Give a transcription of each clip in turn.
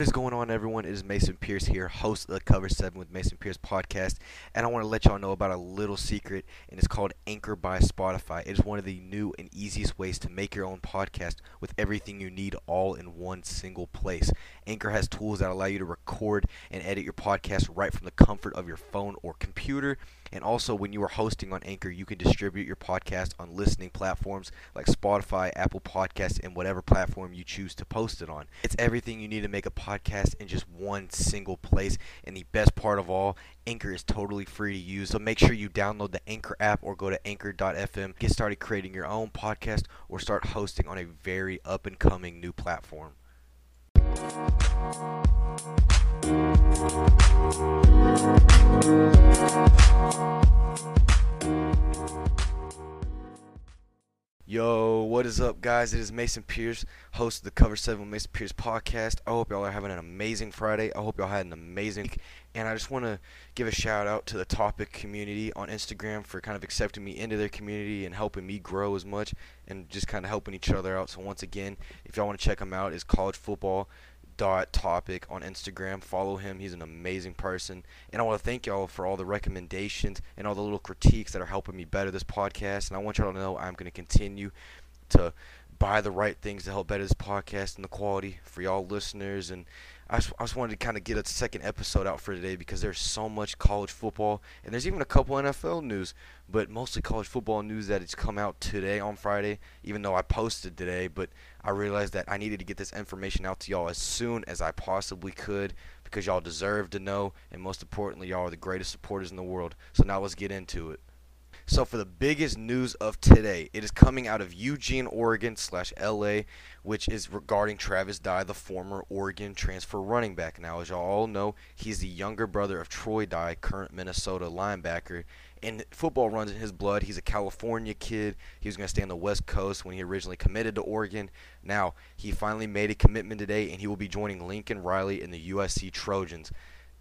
What is going on, everyone? It is Mason Pierce here, host of the Cover 7 with Mason Pierce podcast. And I want to let y'all know about a little secret, and it's called Anchor by Spotify. It is one of the new and easiest ways to make your own podcast with everything you need all in one single place. Anchor has tools that allow you to record and edit your podcast right from the comfort of your phone or computer. And also, when you are hosting on Anchor, you can distribute your podcast on listening platforms like Spotify, Apple Podcasts, and whatever platform you choose to post it on. It's everything you need to make a podcast in just one single place. And the best part of all, Anchor is totally free to use. So make sure you download the Anchor app or go to anchor.fm. Get started creating your own podcast or start hosting on a very up and coming new platform. Yo, what is up, guys? It is Mason Pierce, host of the Cover 7 Mason Pierce podcast. I hope y'all are having an amazing Friday. I hope y'all had an amazing week. And I just want to give a shout out to the topic community on Instagram for kind of accepting me into their community and helping me grow as much and just kind of helping each other out. So, once again, if y'all want to check him out, it's college football dot topic on Instagram. Follow him. He's an amazing person. And I want to thank y'all for all the recommendations and all the little critiques that are helping me better this podcast. And I want y'all to know I'm going to continue to buy the right things to help better this podcast and the quality for y'all listeners. And I just, I just wanted to kind of get a second episode out for today because there's so much college football and there's even a couple NFL news, but mostly college football news that it's come out today on Friday, even though I posted today. But I realized that I needed to get this information out to y'all as soon as I possibly could because y'all deserve to know, and most importantly, y'all are the greatest supporters in the world. So now let's get into it. So for the biggest news of today, it is coming out of Eugene, Oregon slash LA, which is regarding Travis Dye, the former Oregon transfer running back. Now, as y'all all know, he's the younger brother of Troy Dye, current Minnesota linebacker. And football runs in his blood. He's a California kid. He was going to stay on the West Coast when he originally committed to Oregon. Now, he finally made a commitment today, and he will be joining Lincoln Riley in the USC Trojans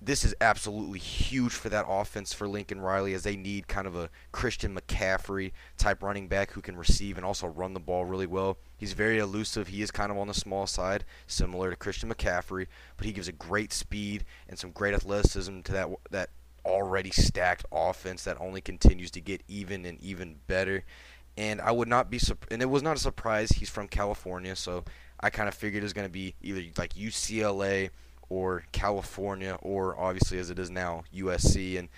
this is absolutely huge for that offense for Lincoln Riley as they need kind of a Christian McCaffrey type running back who can receive and also run the ball really well. He's very elusive. He is kind of on the small side, similar to Christian McCaffrey, but he gives a great speed and some great athleticism to that that already stacked offense that only continues to get even and even better. And I would not be and it was not a surprise. He's from California, so I kind of figured it was going to be either like UCLA or California or obviously as it is now USC and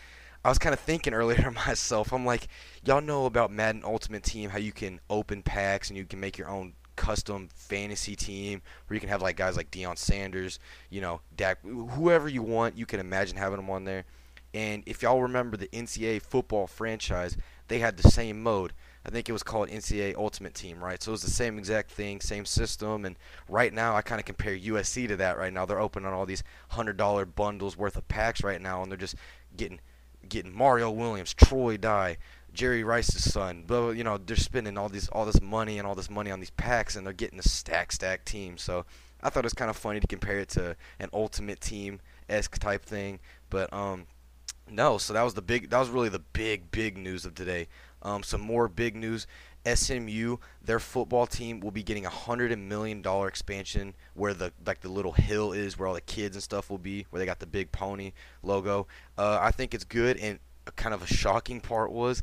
I was kind of thinking earlier myself I'm like y'all know about Madden Ultimate Team how you can open packs and you can make your own custom fantasy team where you can have like guys like Deion Sanders, you know, Dak, whoever you want, you can imagine having them on there. And if y'all remember the NCAA football franchise, they had the same mode. I think it was called NCAA Ultimate Team, right? So it was the same exact thing, same system. And right now, I kind of compare USC to that. Right now, they're opening all these hundred dollar bundles worth of packs right now, and they're just getting getting Mario Williams, Troy Dye, Jerry Rice's son. But you know, they're spending all these all this money and all this money on these packs, and they're getting a stack stack team. So I thought it was kind of funny to compare it to an Ultimate Team esque type thing. But um, no, so that was the big. That was really the big, big news of today. Um, some more big news. SMU, their football team will be getting a hundred million dollar expansion where the like the little hill is, where all the kids and stuff will be, where they got the big pony logo. Uh, I think it's good, and kind of a shocking part was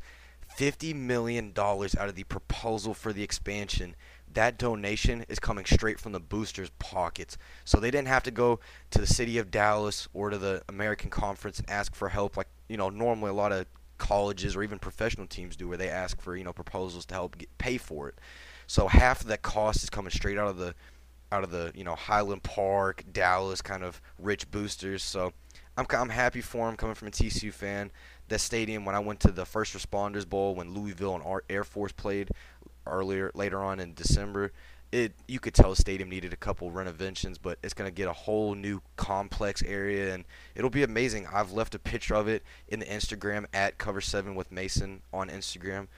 fifty million dollars out of the proposal for the expansion. That donation is coming straight from the boosters' pockets. So they didn't have to go to the city of Dallas or to the American Conference and ask for help like you know normally a lot of colleges or even professional teams do, where they ask for you know proposals to help get, pay for it. So half of that cost is coming straight out of the out of the you know Highland Park, Dallas kind of rich boosters. So I'm I'm happy for him coming from a TCU fan. That stadium when I went to the First Responders Bowl when Louisville and Air Force played earlier later on in December it you could tell the stadium needed a couple renovations, but it's going to get a whole new complex area, and it'll be amazing. I've left a picture of it in the Instagram at Cover Seven with Mason on Instagram,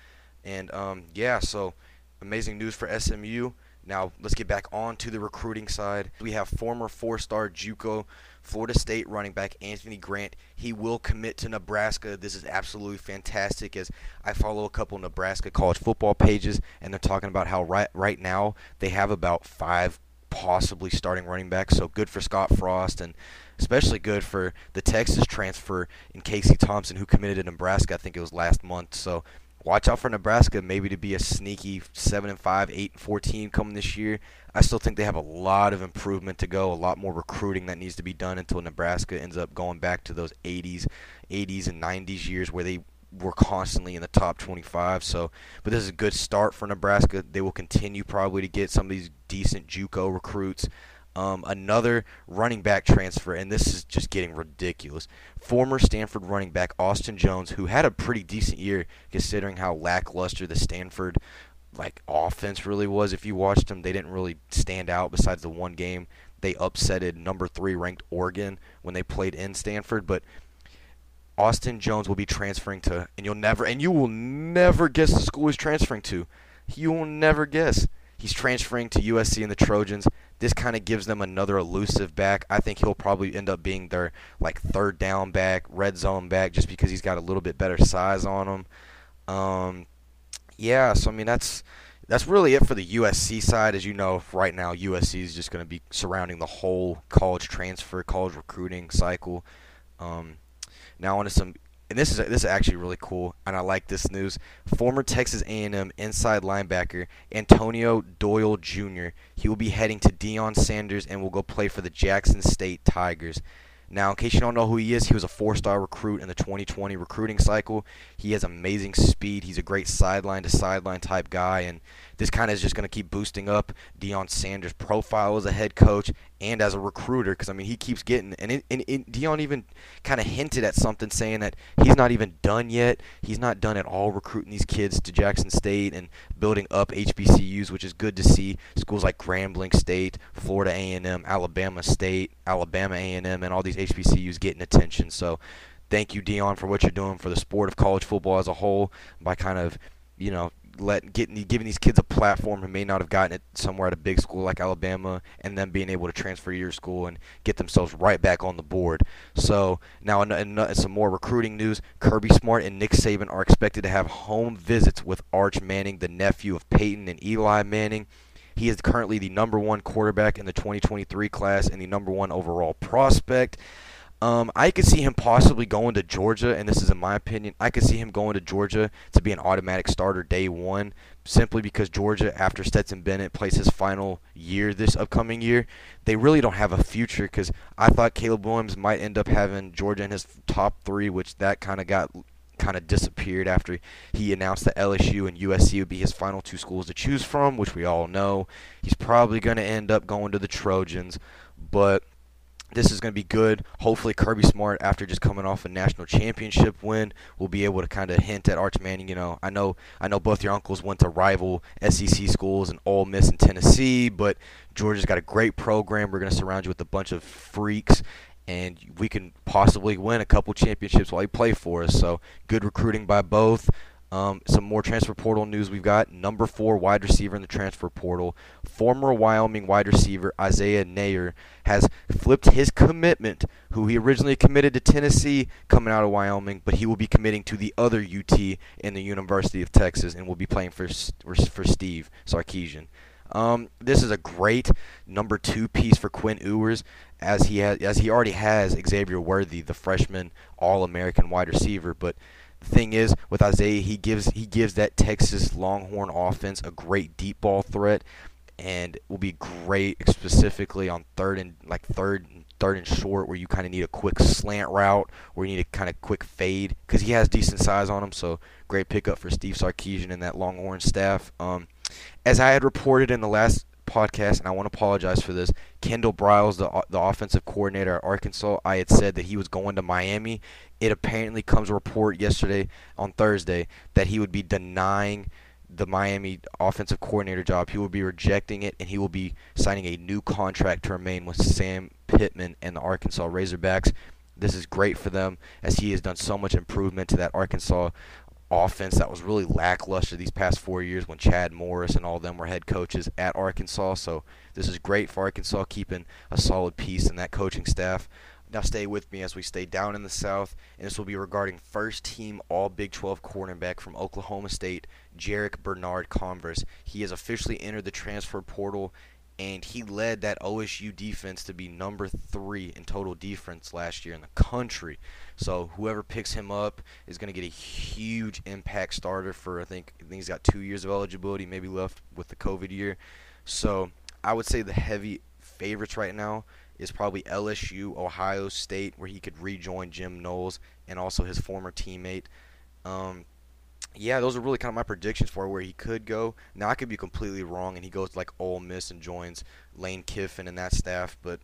and um, yeah, so amazing news for SMU. Now let's get back on to the recruiting side. We have former four-star JUCO Florida State running back Anthony Grant. He will commit to Nebraska. This is absolutely fantastic as I follow a couple Nebraska college football pages and they're talking about how right right now they have about 5 possibly starting running backs. So good for Scott Frost and especially good for the Texas transfer in Casey Thompson, who committed to Nebraska. I think it was last month. So watch out for Nebraska, maybe to be a sneaky seven and five, eight and fourteen coming this year. I still think they have a lot of improvement to go, a lot more recruiting that needs to be done until Nebraska ends up going back to those 80s, 80s and 90s years where they were constantly in the top 25. So, but this is a good start for Nebraska. They will continue probably to get some of these decent JUCO recruits. Um, another running back transfer, and this is just getting ridiculous. Former Stanford running back Austin Jones, who had a pretty decent year considering how lackluster the Stanford like offense really was. If you watched them, they didn't really stand out besides the one game they upsetted number three ranked Oregon when they played in Stanford. But Austin Jones will be transferring to, and you'll never, and you will never guess the school he's transferring to. You will never guess. He's transferring to USC and the Trojans. This kind of gives them another elusive back. I think he'll probably end up being their like third down back, red zone back, just because he's got a little bit better size on him. Um, yeah, so I mean that's that's really it for the USC side. As you know, right now USC is just going to be surrounding the whole college transfer, college recruiting cycle. Um, now on to some and this is this is actually really cool, and I like this news. Former Texas A&M inside linebacker Antonio Doyle Jr. He will be heading to Deion Sanders and will go play for the Jackson State Tigers. Now, in case you don't know who he is, he was a four-star recruit in the 2020 recruiting cycle. He has amazing speed. He's a great sideline to sideline type guy, and this kind of is just going to keep boosting up Deion Sanders' profile as a head coach and as a recruiter because I mean he keeps getting and, it, and, and Deion even kind of hinted at something saying that he's not even done yet. He's not done at all recruiting these kids to Jackson State and building up HBCUs, which is good to see. Schools like Grambling State, Florida A&M, Alabama State, Alabama A&M, and all these HBCUs getting attention. So thank you, Deion, for what you're doing for the sport of college football as a whole by kind of you know let getting giving these kids a platform who may not have gotten it somewhere at a big school like Alabama, and then being able to transfer to your school and get themselves right back on the board. So now, in, uh, some more recruiting news: Kirby Smart and Nick Saban are expected to have home visits with Arch Manning, the nephew of Peyton and Eli Manning. He is currently the number one quarterback in the 2023 class and the number one overall prospect. Um, I could see him possibly going to Georgia, and this is in my opinion. I could see him going to Georgia to be an automatic starter day one, simply because Georgia, after Stetson Bennett plays his final year this upcoming year, they really don't have a future. Because I thought Caleb Williams might end up having Georgia in his top three, which that kind of got kind of disappeared after he announced that LSU and USC would be his final two schools to choose from, which we all know. He's probably going to end up going to the Trojans, but this is going to be good. Hopefully, Kirby Smart, after just coming off a national championship win, will be able to kind of hint at Arch Manning. You know, I know, I know both your uncles went to rival SEC schools and Ole Miss and Tennessee, but Georgia's got a great program. We're going to surround you with a bunch of freaks, and we can possibly win a couple championships while you play for us. So, good recruiting by both. Um, some more transfer portal news we've got. Number four wide receiver in the transfer portal. Former Wyoming wide receiver Isaiah Neyor has flipped his commitment, who he originally committed to Tennessee coming out of Wyoming, but he will be committing to the other UT in the University of Texas and will be playing for, for, Steve Sarkisian. Um, this is a great number two piece for Quinn Ewers, as he has, as he already has Xavier Worthy, the freshman All-American wide receiver, but thing is with Isaiah, he gives he gives that Texas Longhorn offense a great deep ball threat, and will be great specifically on third and like third third and short where you kind of need a quick slant route where you need a kind of quick fade because he has decent size on him. So great pickup for Steve Sarkisian and that Longhorn staff. Um, as I had reported in the last podcast, and I want to apologize for this. Kendall Briles, the the offensive coordinator at Arkansas, I had said that he was going to Miami. It apparently comes a report yesterday on Thursday that he would be denying the Miami offensive coordinator job. He will be rejecting it, and he will be signing a new contract to remain with Sam Pittman and the Arkansas Razorbacks. This is great for them as he has done so much improvement to that Arkansas offense that was really lackluster these past four years when Chad Morris and all of them were head coaches at Arkansas. So this is great for Arkansas keeping a solid piece in that coaching staff. Now stay with me as we stay down in the South, and this will be regarding first team All Big 12 cornerback from Oklahoma State, Jarrick Bernard Converse. He has officially entered the transfer portal and he led that OSU defense to be number three in total defense last year in the country. So whoever picks him up is going to get a huge impact starter for I think, I think he's got two years of eligibility, maybe left with the COVID year. So I would say the heavy favorites right now is probably LSU, Ohio State, where he could rejoin Jim Knowles and also his former teammate. Um, yeah, those are really kind of my predictions for where he could go. Now I could be completely wrong, and he goes like Ole Miss and joins Lane Kiffin and that staff, but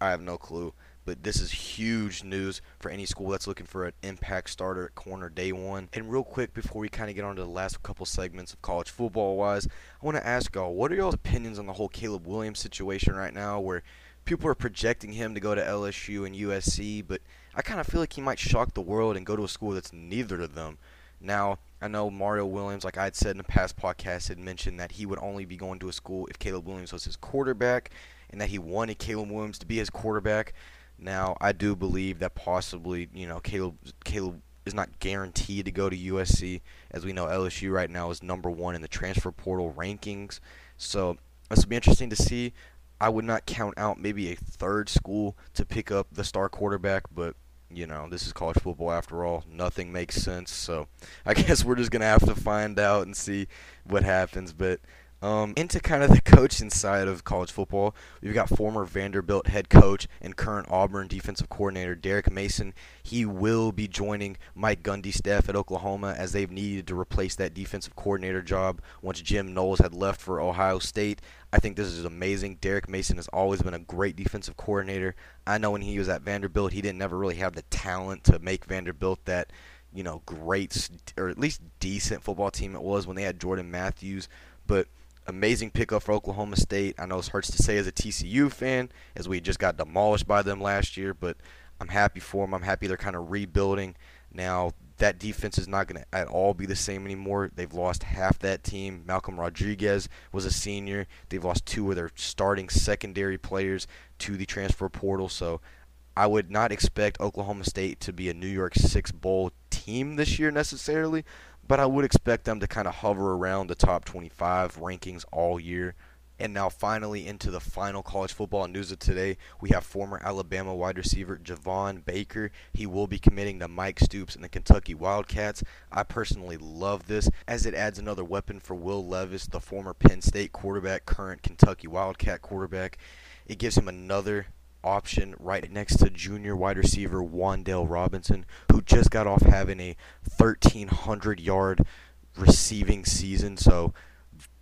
I have no clue. But this is huge news for any school that's looking for an impact starter at corner day one. And real quick, before we kind of get on to the last couple segments of college football wise, I want to ask y'all, what are y'all's opinions on the whole Caleb Williams situation right now, where people are projecting him to go to LSU and USC, but I kind of feel like he might shock the world and go to a school that's neither of them. Now, I know Mario Williams, like I had said in a past podcast, had mentioned that he would only be going to a school if Caleb Williams was his quarterback and that he wanted Caleb Williams to be his quarterback. Now, I do believe that possibly, you know, Caleb Caleb is not guaranteed to go to USC. As we know, LSU right now is number one in the transfer portal rankings. So this will be interesting to see. I would not count out maybe a third school to pick up the star quarterback, but you know, this is college football after all. Nothing makes sense. So I guess we're just going to have to find out and see what happens. But um, into kind of the coaching side of college football, we've got former Vanderbilt head coach and current Auburn defensive coordinator Derek Mason. He will be joining Mike Gundy's staff at Oklahoma as they've needed to replace that defensive coordinator job once Jim Knowles had left for Ohio State. I think this is amazing. Derek Mason has always been a great defensive coordinator. I know when he was at Vanderbilt, he didn't never really have the talent to make Vanderbilt that you know great or at least decent football team it was when they had Jordan Matthews, but amazing pickup for Oklahoma State. I know it hurts to say as a TCU fan, as we just got demolished by them last year, but I'm happy for them. I'm happy they're kind of rebuilding. Now, that defense is not going to at all be the same anymore. They've lost half that team. Malcolm Rodriguez was a senior. They've lost two of their starting secondary players to the transfer portal. So I would not expect Oklahoma State to be a New Year's Six Bowl team this year necessarily, but I would expect them to kind of hover around the top 25 rankings all year. And now, finally, into the final college football news of today, we have former Alabama wide receiver Javon Baker. He will be committing to Mike Stoops and the Kentucky Wildcats. I personally love this as it adds another weapon for Will Levis, the former Penn State quarterback, current Kentucky Wildcat quarterback. It gives him another option right next to junior wide receiver Wan'Dale Robinson, who just got off having a 1,300 yard receiving season. So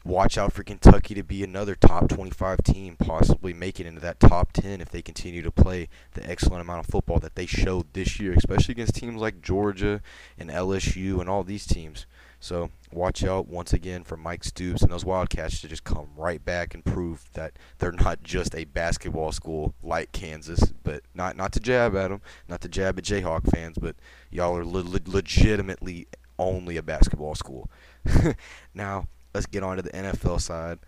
watch out for Kentucky to be another top 25 team, possibly make it into that top 10 if they continue to play the excellent amount of football that they showed this year, especially against teams like Georgia and LSU and all these teams. So watch out once again for Mike Stoops and those Wildcats to just come right back and prove that they're not just a basketball school like Kansas, but not not to jab at them, not to jab at Jayhawk fans, but y'all are le- legitimately only a basketball school. now let's get on to the NFL side.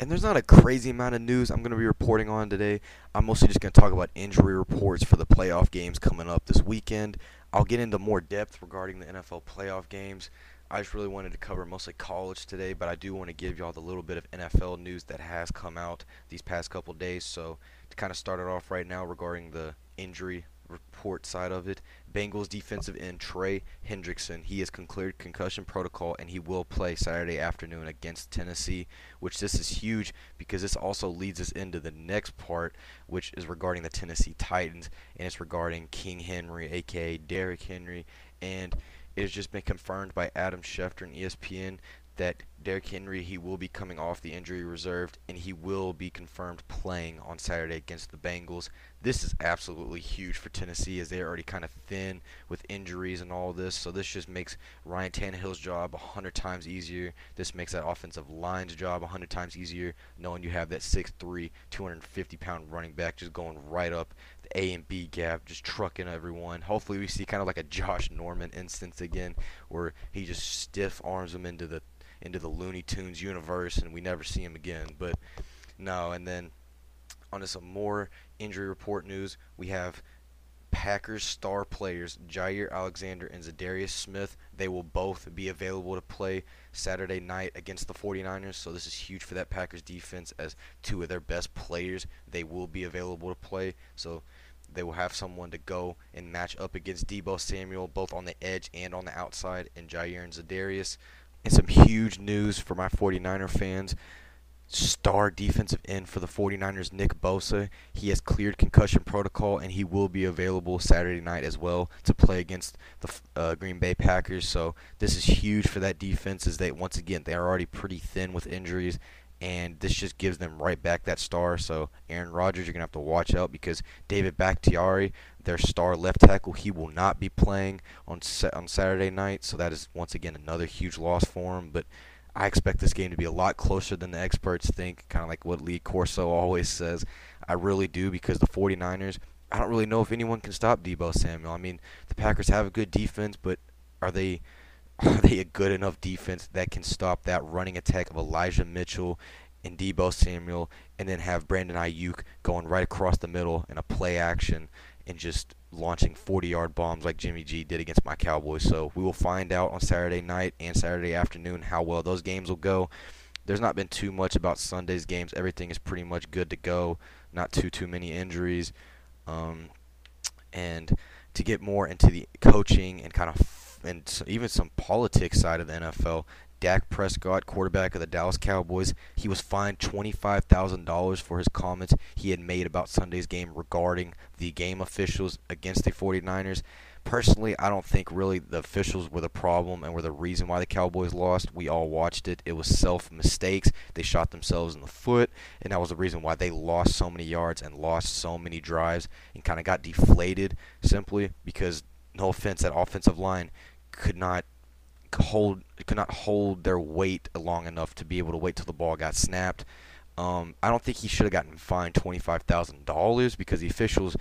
And there's not a crazy amount of news I'm going to be reporting on today. I'm mostly just going to talk about injury reports for the playoff games coming up this weekend. I'll get into more depth regarding the NFL playoff games. I just really wanted to cover mostly college today, but I do want to give y'all the little bit of NFL news that has come out these past couple days. So to kind of start it off right now regarding the injury report side of it, Bengals defensive end Trey Hendrickson, he has concluded concussion protocol and he will play Saturday afternoon against Tennessee, which this is huge because this also leads us into the next part, which is regarding the Tennessee Titans and it's regarding King Henry, aka Derrick Henry, and it has just been confirmed by Adam Schefter and ESPN that Derrick Henry he will be coming off the injury reserved and he will be confirmed playing on Saturday against the Bengals. This is absolutely huge for Tennessee as they're already kind of thin with injuries and all this. So this just makes Ryan Tannehill's job a hundred times easier. This makes that offensive line's job a hundred times easier, knowing you have that 6'3", 250 pound running back just going right up a and B gap, just trucking everyone. Hopefully, we see kind of like a Josh Norman instance again, where he just stiff arms them into the into the Looney Tunes universe, and we never see him again. But no, and then onto some more injury report news. We have Packers star players Jaire Alexander and Za'Darius Smith. They will both be available to play Saturday night against the 49ers. So this is huge for that Packers defense as two of their best players they will be available to play. So they will have someone to go and match up against Deebo Samuel both on the edge and on the outside and Jaire and Za'Darius. And some huge news for my 49er fans star defensive end for the 49ers, Nick Bosa. He has cleared concussion protocol and he will be available Saturday night as well to play against the uh, Green Bay Packers. So this is huge for that defense as they once again they are already pretty thin with injuries and this just gives them right back that star. So Aaron Rodgers, you're gonna have to watch out because David Bakhtiari, their star left tackle, he will not be playing on on Saturday night. So that is once again another huge loss for him. But I expect this game to be a lot closer than the experts think, kind of like what Lee Corso always says. I really do because the 49ers, I don't really know if anyone can stop Deebo Samuel. I mean, the Packers have a good defense, but are they are they a good enough defense that can stop that running attack of Elijah Mitchell and Deebo Samuel and then have Brandon Aiyuk going right across the middle in a play action and just launching 40 yard bombs like Jimmy G did against my Cowboys. So we will find out on Saturday night and Saturday afternoon how well those games will go. There's not been too much about Sunday's games. Everything is pretty much good to go. Not too too many injuries. Um, and to get more into the coaching and kind of and even some politics side of the NFL, Dak Prescott, quarterback of the Dallas Cowboys, he was fined $25,000 for his comments he had made about Sunday's game regarding the game officials against the 49ers. Personally, I don't think really the officials were the problem and were the reason why the Cowboys lost. We all watched it. It was self mistakes. They shot themselves in the foot, and that was the reason why they lost so many yards and lost so many drives and kind of got deflated simply because, no offense, that offensive line could not hold could not hold their weight long enough to be able to wait till the ball got snapped. Um, I don't think he should have gotten fined twenty five thousand dollars because the officials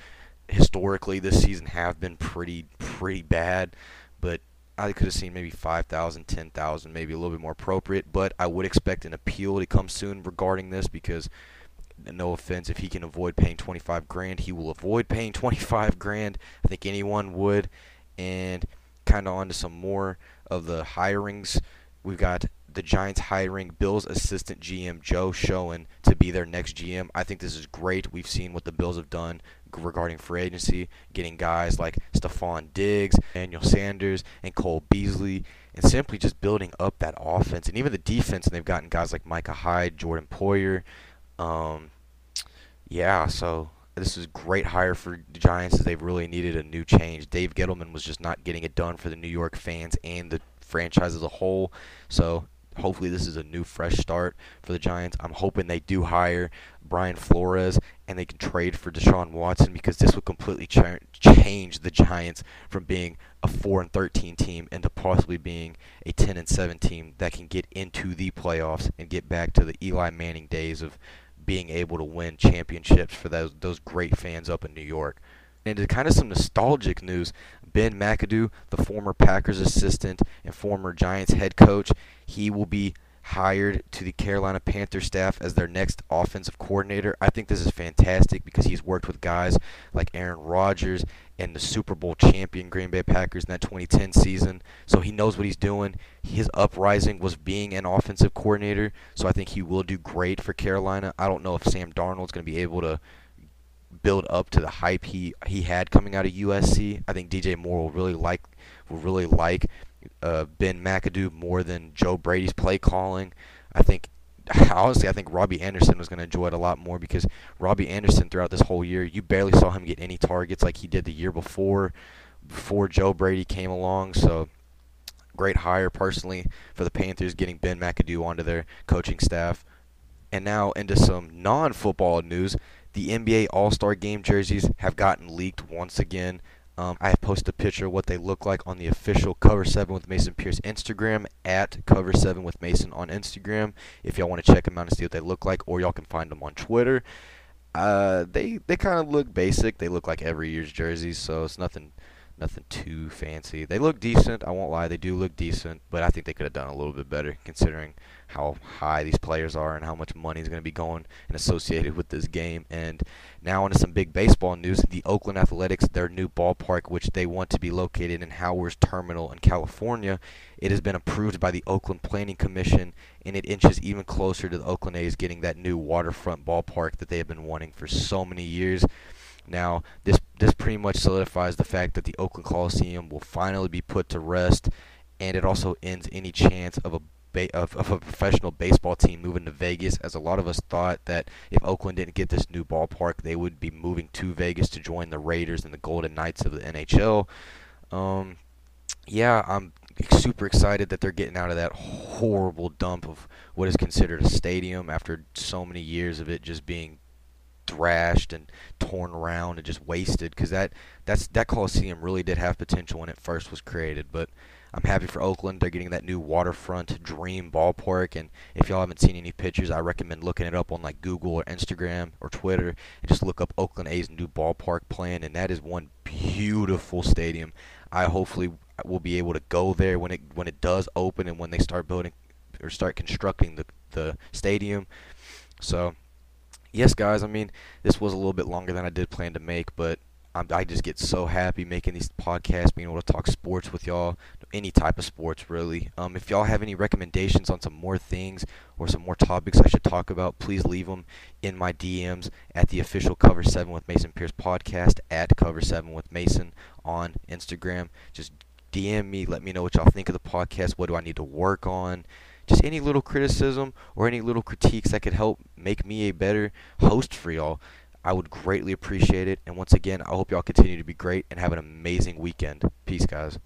historically this season have been pretty pretty bad, but I could have seen maybe 5,000, 10,000, maybe a little bit more appropriate. But I would expect an appeal to come soon regarding this because, no offense, if he can avoid paying 25 grand, he will avoid paying 25 grand. I think anyone would. And kind of onto some more of the hirings. We've got the Giants hiring Bills assistant GM Joe Schoen to be their next GM. I think this is great. We've seen what the Bills have done regarding free agency, getting guys like Stefon Diggs, Daniel Sanders, and Cole Beasley, and simply just building up that offense and even the defense. And they've gotten guys like Micah Hyde, Jordan Poyer. Um, yeah, so this is a great hire for the Giants as they've really needed a new change. Dave Gettleman was just not getting it done for the New York fans and the franchise as a whole. So hopefully this is a new fresh start for the Giants. I'm hoping they do hire Brian Flores and they can trade for Deshaun Watson because this will completely ch- change the Giants from being a 4 and 13 team into possibly being a 10 and 7 team that can get into the playoffs and get back to the Eli Manning days of being able to win championships for those those great fans up in New York. And to kind of some nostalgic news, Ben McAdoo, the former Packers assistant and former Giants head coach, he will be hired to the Carolina Panther staff as their next offensive coordinator. I think this is fantastic because he's worked with guys like Aaron Rodgers and the Super Bowl champion Green Bay Packers in that 2010 season. So he knows what he's doing. His uprising was being an offensive coordinator, so I think he will do great for Carolina. I don't know if Sam Darnold's going to be able to build up to the hype he he had coming out of USC. I think DJ Moore will really like will really like uh, Ben McAdoo more than Joe Brady's play calling. I think honestly, I think Robbie Anderson was going to enjoy it a lot more because Robbie Anderson throughout this whole year, you barely saw him get any targets like he did the year before, before Joe Brady came along. So, great hire personally for the Panthers getting Ben McAdoo onto their coaching staff. And now into some non-football news. The NBA All-Star Game jerseys have gotten leaked once again. Um, I have posted a picture of what they look like on the official Cover 7 with Mason Pierce Instagram at Cover 7 with Mason on Instagram. If y'all want to check them out and see what they look like, or y'all can find them on Twitter. Uh, they they kind of look basic. They look like every year's jerseys, so it's nothing nothing too fancy. They look decent. I won't lie, they do look decent, but I think they could have done a little bit better considering how high these players are and how much money is going to be going and associated with this game. And now onto some big baseball news: the Oakland Athletics, their new ballpark, which they want to be located in Howard's Terminal in California, it has been approved by the Oakland Planning Commission, and it inches even closer to the Oakland A's getting that new waterfront ballpark that they have been wanting for so many years. Now, this this pretty much solidifies the fact that the Oakland Coliseum will finally be put to rest, and it also ends any chance of a of, of a professional baseball team moving to Vegas, as a lot of us thought that if Oakland didn't get this new ballpark, they would be moving to Vegas to join the Raiders and the Golden Knights of the NHL. Um, yeah, I'm super excited that they're getting out of that horrible dump of what is considered a stadium after so many years of it just being thrashed and torn around and just wasted because that that's that Coliseum really did have potential when it first was created. But I'm happy for Oakland. They're getting that new waterfront dream ballpark, and if y'all haven't seen any pictures, I recommend looking it up on like Google or Instagram or Twitter and just look up Oakland A's new ballpark plan, and that is one beautiful stadium. I hopefully will be able to go there when it when it does open and when they start building or start constructing the the stadium. So yes, guys, I mean, this was a little bit longer than I did plan to make, but I'm, i just get so happy making these podcasts, being able to talk sports with y'all, any type of sports, really. Um, if y'all have any recommendations on some more things or some more topics I should talk about, please leave them in my DMs at the official Cover 7 with Mason Pierce podcast, at Cover 7 with Mason on Instagram. Just DM me, let me know what y'all think of the podcast. What do I need to work on? Just any little criticism or any little critiques that could help make me a better host for y'all. I would greatly appreciate it. And once again, I hope y'all continue to be great and have an amazing weekend. Peace, guys.